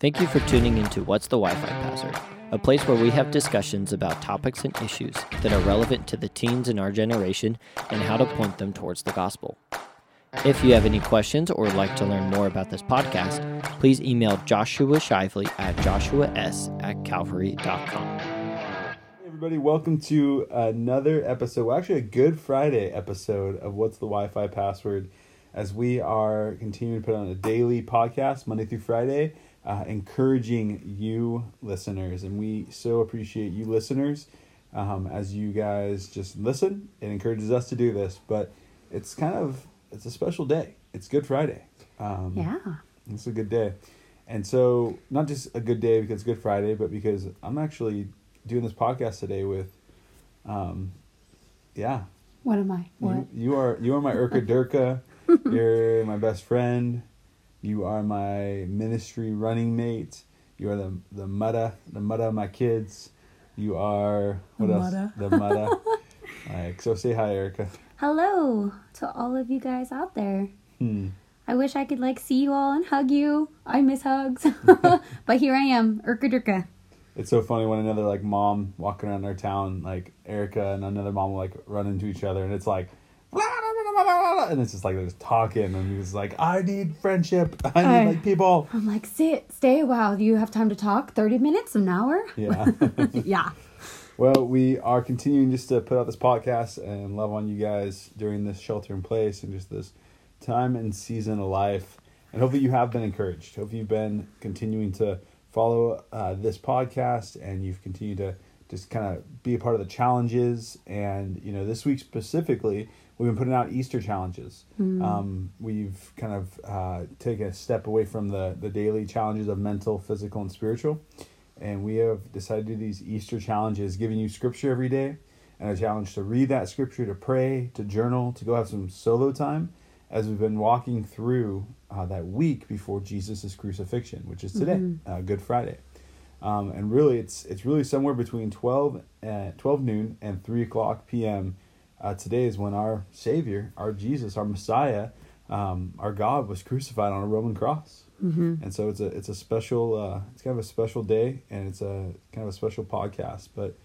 Thank you for tuning into What's the Wi Fi Password, a place where we have discussions about topics and issues that are relevant to the teens in our generation and how to point them towards the gospel. If you have any questions or would like to learn more about this podcast, please email Joshua Shively at joshuas at calvary.com. Hey everybody, welcome to another episode, well, actually a Good Friday episode of What's the Wi-Fi Password, as we are continuing to put on a daily podcast Monday through Friday, uh, encouraging you listeners, and we so appreciate you listeners um, as you guys just listen. It encourages us to do this, but it's kind of it's a special day. It's Good Friday. Um, Yeah. it's a good day. And so, not just a good day because it's Good Friday, but because I'm actually doing this podcast today with, um, yeah, What am I? What? you, you are you are my Urka Durka. You're my best friend. You are my ministry running mate. You are the the mudda the mudda of my kids. You are what The else? mudda. The mudda. All right, so, say hi, Erica. Hello to all of you guys out there. Hmm. I wish I could like see you all and hug you. I miss hugs. but here I am, Urka Durka. It's so funny when another like mom walking around our town, like Erica and another mom will like run into each other, and it's like, And it's just like they're just talking, and he's like, I need friendship, I need Hey. like people. I'm like, sit, stay a while. Do you have time to talk? 30 minutes, an hour? Yeah. yeah. well, we are continuing just to put out this podcast and love on you guys during this shelter in place and just this time and season of life. And hopefully you have been encouraged. Hopefully you've been continuing to follow uh, this podcast and you've continued to just kind of be a part of the challenges. And, you know, this week specifically, we've been putting out Easter challenges. Um, we've kind of uh, taken a step away from the, the daily challenges of mental, physical, and spiritual. And we have decided to do these Easter challenges, giving you scripture every day and a challenge to read that scripture, to pray, to journal, to go have some solo time as we've been walking through uh, that week before Jesus' crucifixion, which is today, uh, Good Friday. Um, and really, it's it's really somewhere between 12, uh, 12 noon and 3 o'clock p.m. Uh, today is when our Savior, our Jesus, our Messiah, um, our God was crucified on a Roman cross. Mm-hmm. And so it's a it's a special uh, it's kind of a special day and it's a kind of a special podcast. But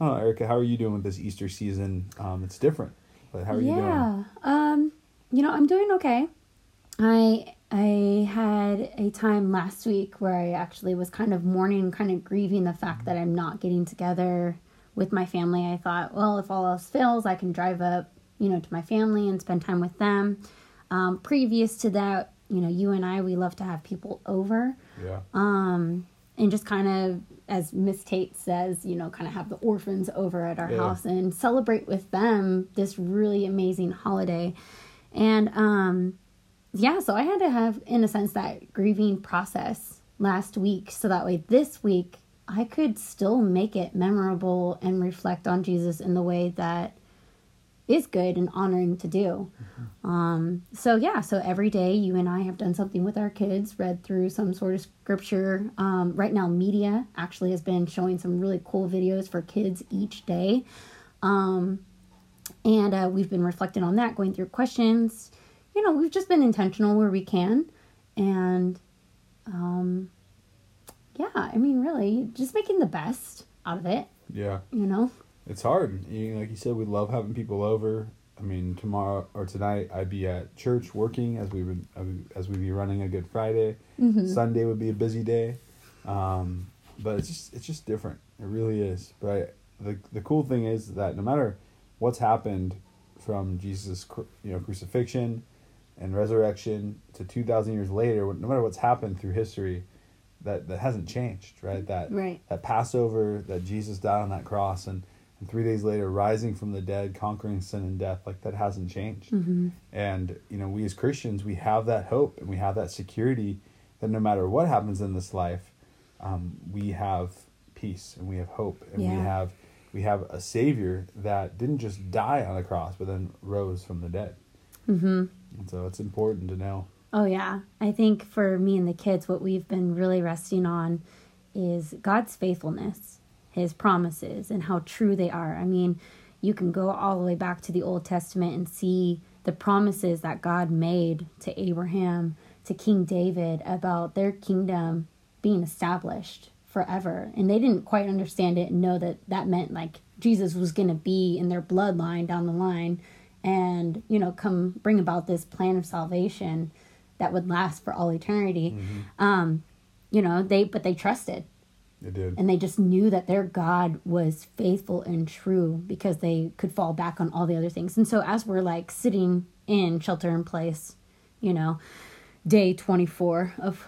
I don't know, Erica, how are you doing with this Easter season? Um, it's different, but how are you doing? yeah. Um, you know, I'm doing okay. I I had a time last week where I actually was kind of mourning, kind of grieving the fact that I'm not getting together with my family. I thought, well, if all else fails, I can drive up, you know, to my family and spend time with them. Um, previous to that, you know, you and I, we love to have people over Yeah. um, and just kind of, as Miss Tate says, you know, kind of have the orphans over at our Yeah. house and celebrate with them this really amazing holiday. And um, yeah, so I had to have, in a sense, that grieving process last week so that way this week I could still make it memorable and reflect on Jesus in the way that is good and honoring to do. Um, so yeah, so every day you and I have done something with our kids, read through some sort of scripture. Um, right now, media actually has been showing some really cool videos for kids each day. Um, and uh, we've been reflecting on that, going through questions. You know, we've just been intentional where we can. And um, yeah, I mean, really, just making the best out of it, Yeah. you know? It's hard. You, like you said, we love having people over. I mean, tomorrow or tonight, I'd be at church working as we would as we'd be running a Good Friday. Sunday would be a busy day, um, but it's just it's just different. It really is. But the the cool thing is that no matter what's happened from Jesus' you know crucifixion and resurrection to two thousand years later, no matter what's happened through history, that that hasn't changed. Right. That Right. that Passover that Jesus died on that cross and and three days later rising from the dead, conquering sin and death. Like that hasn't changed. Mm-hmm. And you know, we as Christians, we have that hope and we have that security that no matter what happens in this life, um, we have peace and we have hope and we have we have a Savior that didn't just die on the cross, but then rose from the dead. Mm-hmm. So it's important to know. Oh, yeah. I think for me and the kids, what we've been really resting on is God's faithfulness, His promises, and how true they are. I mean, you can go all the way back to the Old Testament and see the promises that God made to Abraham, to King David about their kingdom being established forever. And they didn't quite understand it and know that that meant like Jesus was going to be in their bloodline down the line and, you know, come bring about this plan of salvation that would last for all eternity. Um, you know, they but they trusted It did. and they just knew that their God was faithful and true because they could fall back on all the other things. And so as we're like sitting in shelter in place, you know, day 24 of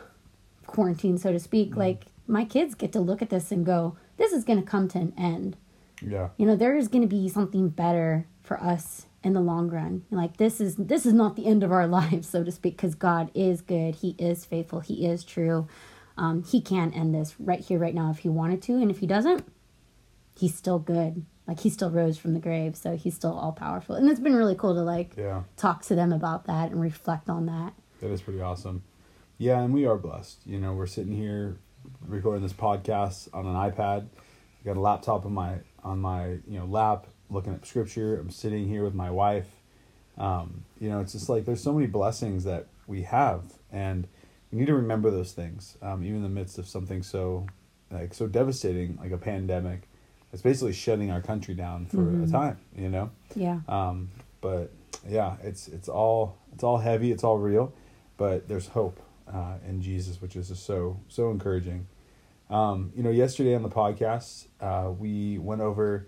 quarantine so to speak, like my kids get to look at this and go, this is going to come to an end yeah. you know there is going to be something better for us in the long run like this is this is not the end of our lives so to speak because god is good he is faithful he is true um, he can end this right here right now if he wanted to and if he doesn't he's still good like he still rose from the grave so he's still all powerful and it's been really cool to like Yeah. talk to them about that and reflect on that That is pretty awesome. Yeah, and we are blessed. You know, we're sitting here recording this podcast on an iPad. I got a laptop in my on my you know lap, looking at scripture. I'm sitting here with my wife. Um, you know, it's just like there's so many blessings that we have, and we need to remember those things, um, even in the midst of something so like so devastating, like a pandemic. It's basically shutting our country down for a Mhm. time. You know. yeah Um, but yeah, it's it's all it's all heavy, it's all real, but there's hope uh, in Jesus, which is just so so encouraging. Um, you know, yesterday on the podcast, uh, we went over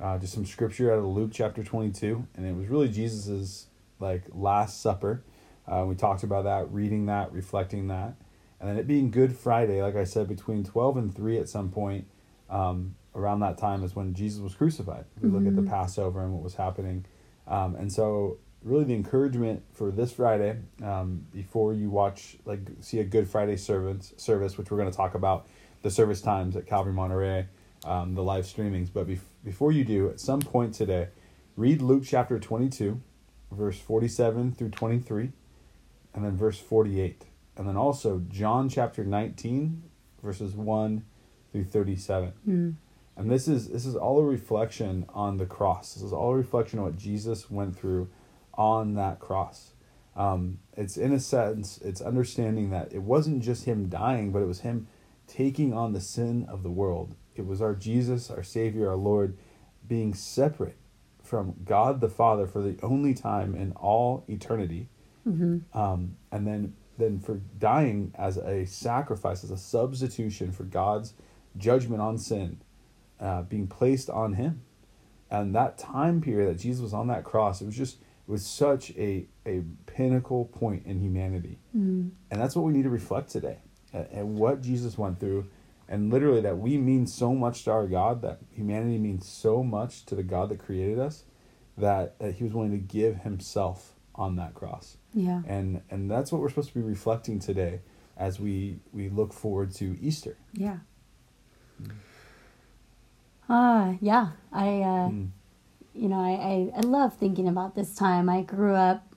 uh, just some scripture out of Luke chapter twenty two, and it was really Jesus's like Last Supper. Uh, we talked about that, reading that, reflecting that, and then it being Good Friday, like I said, between twelve and three at some point. Um, around that time is when Jesus was crucified. We look at the Mhm. Passover and what was happening. Um, and so, really, the encouragement for this Friday, um, before you watch, like, see a Good Friday service, service which we're going to talk about the service times at Calvary Monterey, um, the live streamings. But bef- before you do, at some point today, read Luke chapter 22, verse 47 through 23, and then verse 48. And then also John chapter 19, verses 1 through 37. Mm. And this is this is all a reflection on the cross. This is all a reflection on what Jesus went through on that cross. Um, it's in a sense, it's understanding that it wasn't just him dying, but it was him taking on the sin of the world. It was our Jesus, our Savior, our Lord, being separate from God the Father for the only time in all eternity. Hmm um, and then then for dying as a sacrifice, as a substitution for God's judgment on sin, uh, being placed on Him, and that time period that Jesus was on that cross, it was just it was such a a pinnacle point in humanity, Mm. and that's what we need to reflect today, and, what Jesus went through, and literally that we mean so much to our God, that humanity means so much to the God that created us, that that He was willing to give Himself on that cross yeah and and that's what we're supposed to be reflecting today as we we look forward to Easter. Yeah. Ah, yeah. I, uh, Mm. you know, I, I, I love thinking about this time. I grew up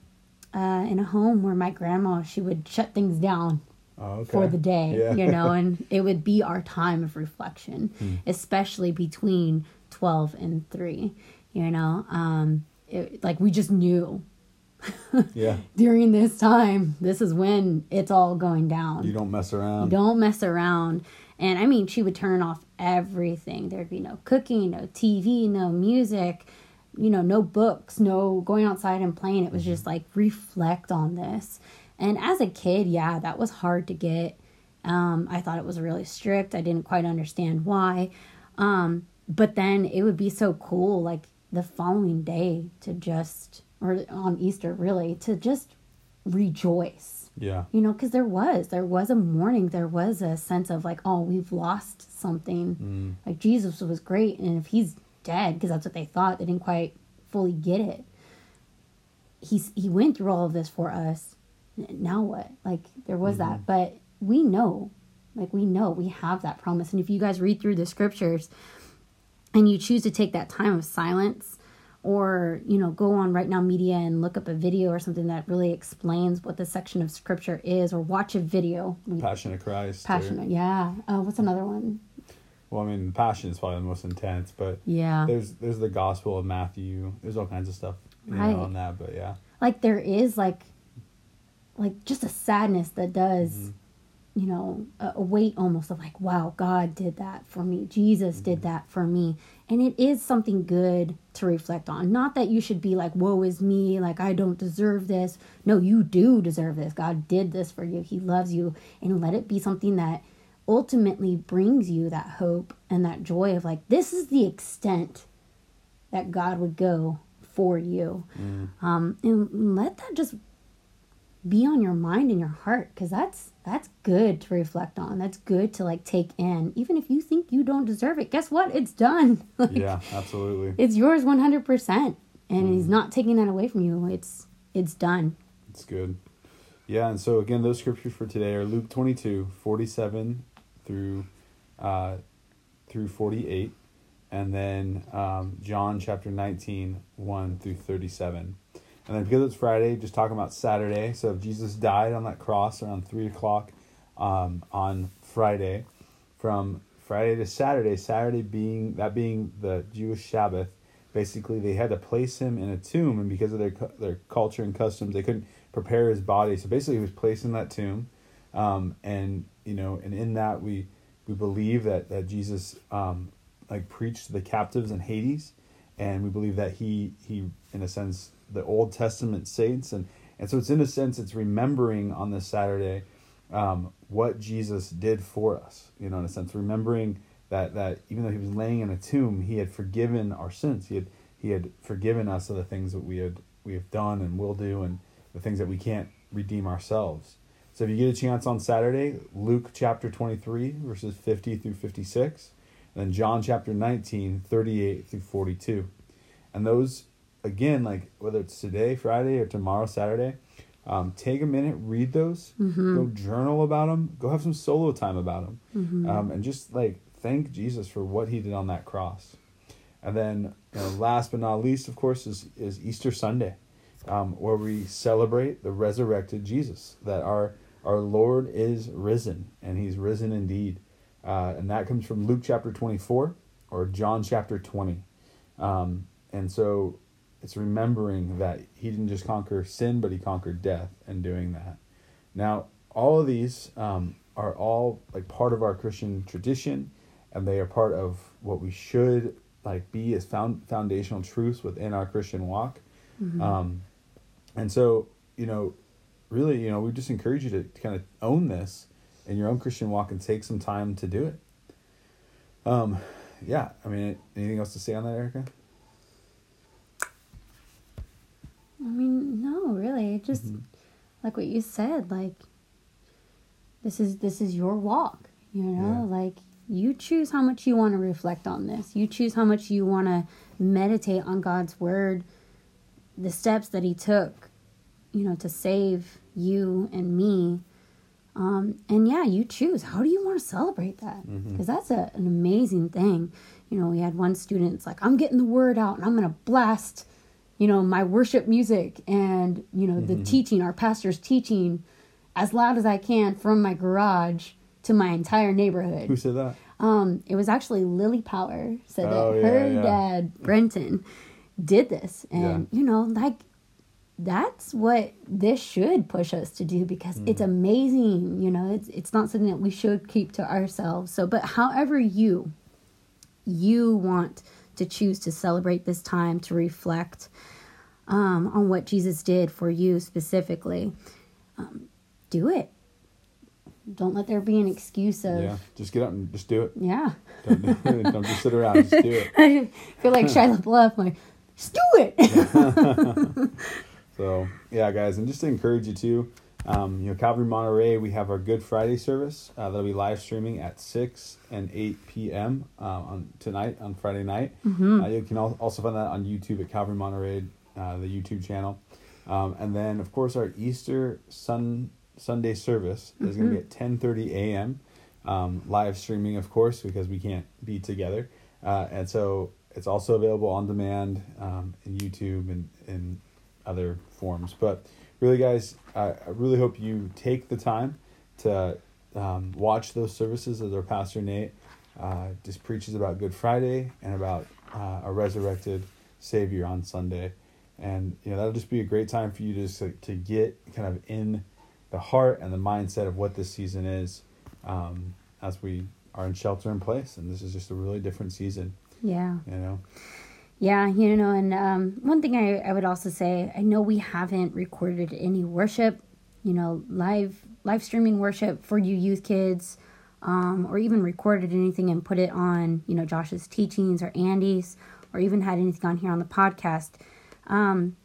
uh, in a home where my grandma, she would shut things down Oh, okay. for the day, Yeah. you know, and it would be our time of reflection, Hmm. especially between 12 and 3, you know. Um, it, like, we just knew yeah, during this time, this is when it's all going down. you don't mess around. Don't mess around. And I mean, she would turn off everything. There'd be no cooking, no TV, no music, you know, no books, no going outside and playing. It was just like reflect on this. And as a kid, yeah, that was hard to get. Um, I thought it was really strict. I didn't quite understand why. Um, but then it would be so cool, like the following day to just, or on Easter, really, to just rejoice Yeah, you know because there was there was a mourning there was a sense of like oh we've lost something mm. like jesus was great and if he's dead because that's what they thought. They didn't quite fully get it. He's he went through all of this for us. Now what? Like there was mm-hmm. that, but we know, like we know. We have that promise. And if you guys read through the scriptures, and you choose to take that time of silence or you know go on RightNow Media and look up a video or something that really explains what the section of scripture is or watch a video. Passion of christ passionate or, yeah. Uh, what's another one? Well i mean passion is probably the most intense but yeah. there's there's the gospel of matthew. There's all kinds of stuff right. Know, on that but yeah. Like there is like like just a sadness that does mm-hmm you know, a, a, weight almost of like, wow, God did that for me. Jesus mm-hmm. did that for me. And it is something good to reflect on. Not that you should be like, woe is me, like I don't deserve this. No, you do deserve this. God did this for you. He loves you. And let it be something that ultimately brings you that hope and that joy of like, this is the extent that God would go for you. Mm. Um, and let that just be on your mind and your heart because that's that's good to reflect on. That's good to like take in. Even if you think you don't deserve it guess what? It's done. Like, yeah absolutely. it's yours 100% and mm. he's not taking that away from you. It's it's done. It's good. Yeah and so again those scriptures for today are luke 22 47 through uh through 48 and then um, john chapter 19 1 through 37 and then because it's Friday, just talking about Saturday. So if Jesus died on that cross around three o'clock um, on Friday, from Friday to Saturday, Saturday being that being the Jewish Sabbath, basically they had to place him in a tomb, and because of their their culture and customs, they couldn't prepare his body. So basically, he was placed in that tomb, um, and you know, and in that we we believe that that Jesus um, like preached to the captives in Hades, and we believe that he he in a sense the Old Testament saints, and and so it's in a sense it's remembering on this Saturday um, what Jesus did for us. You know, in a sense, remembering that that even though he was laying in a tomb, he had forgiven our sins. He had he had forgiven us of the things that we had we have done and will do, and the things that we can't redeem ourselves. So if you get a chance on Saturday, Luke chapter 23, verses 50 through 56, and then John chapter 19, 38 through 42. And those again, like whether it's today, Friday, or tomorrow, Saturday, um, take a minute, read those, mm-hmm. go journal about them, go have some solo time about them, mm-hmm. um, and just like thank Jesus for what He did on that cross. And then, you know, last but not least, of course, is is Easter Sunday, um, where we celebrate the resurrected Jesus. That our our Lord is risen, and He's risen indeed. Uh, and that comes from Luke chapter twenty four or John chapter twenty. Um, and so it's remembering that he didn't just conquer sin, but he conquered death and doing that. Now, all of these um, are all like part of our Christian tradition, and they are part of what we should like be as found foundational truths within our Christian walk. Mm-hmm. Um, and so, you know, really, you know, we just encourage you to, to kind of own this in your own Christian walk and take some time to do it. Um, yeah, I mean, anything else to say on that, Erica? I mean, no, really. Just mm-hmm. like what you said, like this is this is your walk, you know? Yeah. Like you choose how much you want to reflect on this. You choose how much you want to meditate on God's word, the steps that he took, you know, to save you and me. Um, and yeah, you choose. How do you want to celebrate that? Because mm-hmm. that's a, an amazing thing. You know, we had one student, it's like, I'm getting the word out and I'm going to blast you know, my worship music and, you know, the mm-hmm. teaching, our pastor's teaching as loud as I can from my garage to my entire neighborhood. Who said that? Um, it was actually Lily Power said oh, that yeah, her yeah. dad, Brenton, did this. And, yeah. you know, like that's what this should push us to do because mm. it's amazing, you know, it's it's not something that we should keep to ourselves. So but however you you want to choose to celebrate this time to reflect um, on what Jesus did for you specifically, um, do it. Don't let there be an excuse of. Yeah, just get up and just do it. Yeah. Don't, do it. Don't just sit around, just do it. I feel like Shia LaBeouf, like, just do it. so, yeah, guys, and just to encourage you too, Um, you know, Calvary Monterey, we have our Good Friday service uh, that'll be live streaming at 6 and 8 p.m. Uh, on tonight, on Friday night. Uh, you can al- also find that on YouTube at Calvary Monterey, uh, the YouTube channel. Um, and then, of course, our Easter sun, Sunday service is going to be at 10.30 a.m. Um, live streaming, of course, because we can't be together. Uh, and so it's also available on demand um, in YouTube and in other forms. But really, guys, I, I really hope you take the time to um, watch those services as our pastor Nate uh, just preaches about Good Friday and about uh, a resurrected Savior on Sunday. And you know that'll just be a great time for you just to, to get kind of in the heart and the mindset of what this season is um, as we are in shelter in place. And this is just a really different season, Yeah. you know. Yeah, you know, and um, one thing I, I would also say, I know we haven't recorded any worship, you know, live live streaming worship for you youth kids, um, or even recorded anything and put it on, you know, Josh's teachings or Andy's, or even had anything on here on the podcast. Um,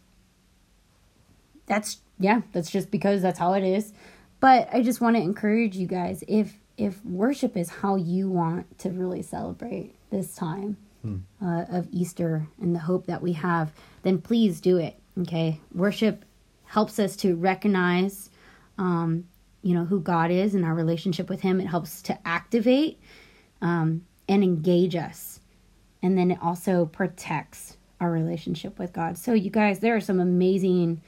that's yeah, that's just because that's how it is. But I just want to encourage you guys if if worship is how you want to really celebrate this time uh, of Easter and the hope that we have, then please do it. Okay, worship helps us to recognize, um, you know, who God is and our relationship with Him. It helps to activate um, and engage us, and then it also protects our relationship with God. So, you guys, there are some amazing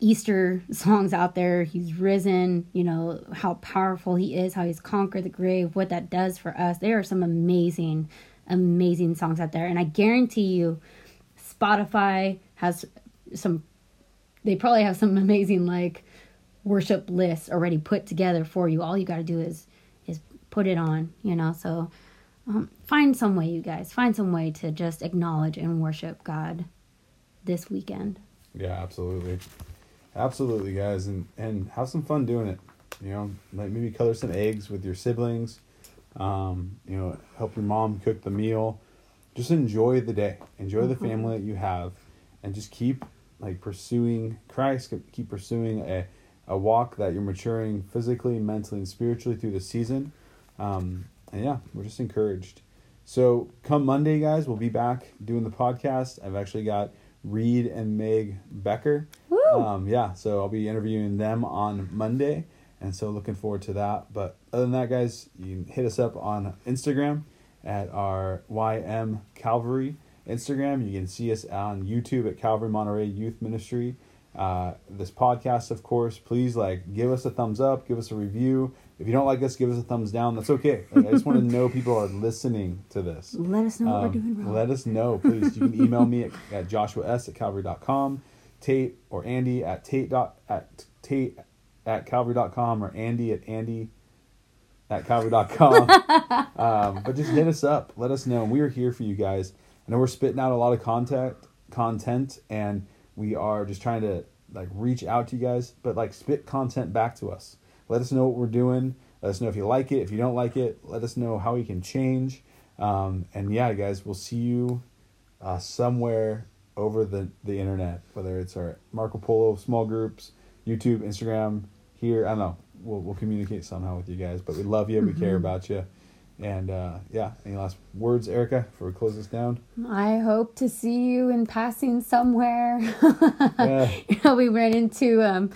Easter songs out there. He's risen, you know, how powerful he is, how he's conquered the grave, what that does for us. There are some amazing, amazing songs out there. And I guarantee you, Spotify has some, they probably have some amazing, like, worship lists already put together for you. All you got to do is, is put it on, you know, so. Um, find some way, you guys. Find some way to just acknowledge and worship God this weekend. Yeah, absolutely, absolutely, guys, and and have some fun doing it. You know, like maybe color some eggs with your siblings. Um, you know, help your mom cook the meal. Just enjoy the day. Enjoy the family that you have, and just keep like pursuing Christ. Keep pursuing a a walk that you're maturing physically, mentally, and spiritually through the season. Um, and yeah, we're just encouraged. So come Monday, guys, we'll be back doing the podcast. I've actually got Reed and Meg Becker. Um, yeah, so I'll be interviewing them on Monday, and so looking forward to that. But other than that, guys, you can hit us up on Instagram at our YM Calvary Instagram. You can see us on YouTube at Calvary Monterey Youth Ministry. Uh, this podcast, of course, please like give us a thumbs up, give us a review. If you don't like us, give us a thumbs down. That's okay. Like, I just want to know people are listening to this. Let us know what we're Um, doing wrong. Let us know, please. You can email me at, at joshua s at calvary.com, Tate or Andy at Tate dot at Tate at calvary.com or Andy at Andy at calvary.com. um, but just hit us up. Let us know. We are here for you guys. I know we're spitting out a lot of content content and we are just trying to like reach out to you guys, but like spit content back to us. Let us know what we're doing. Let us know if you like it. If you don't like it, let us know how we can change. Um, and yeah, guys, we'll see you uh, somewhere over the, the internet, whether it's our Marco Polo small groups, YouTube, Instagram, here. I don't know. We'll, we'll communicate somehow with you guys, but we love you. We care about you. And uh, yeah, any last words, Erica, before we close this down? I hope to see you in passing somewhere. Yeah, you know, we ran into um,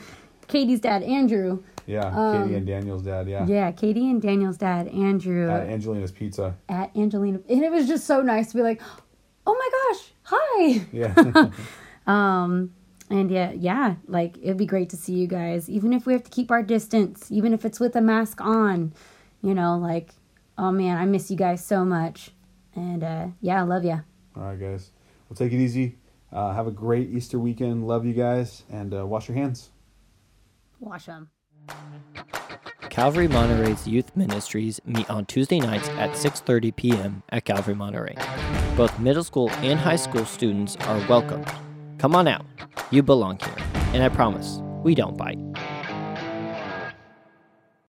Katie's dad, Andrew. yeah Um, Katie and Daniel's dad. Yeah. Yeah, Katie and Daniel's dad, Andrew, At at, Angelina's Pizza. At Angelina. And it was just so nice to be like, oh my gosh, hi. Yeah. Um, and yeah, yeah, like it'd be great to see you guys, even if we have to keep our distance, even if it's with a mask on, you know, like, oh man, I miss you guys so much. And uh, yeah, I love you. All right, guys. We'll take it easy. Uh, have a great Easter weekend. Love you guys, and uh, wash your hands. Wash them. Calvary Monterey's youth ministries meet on Tuesday nights at 6:30 p.m. at Calvary Monterey. Both middle school and high school students are welcome. Come on out. You belong here. And I promise, we don't bite.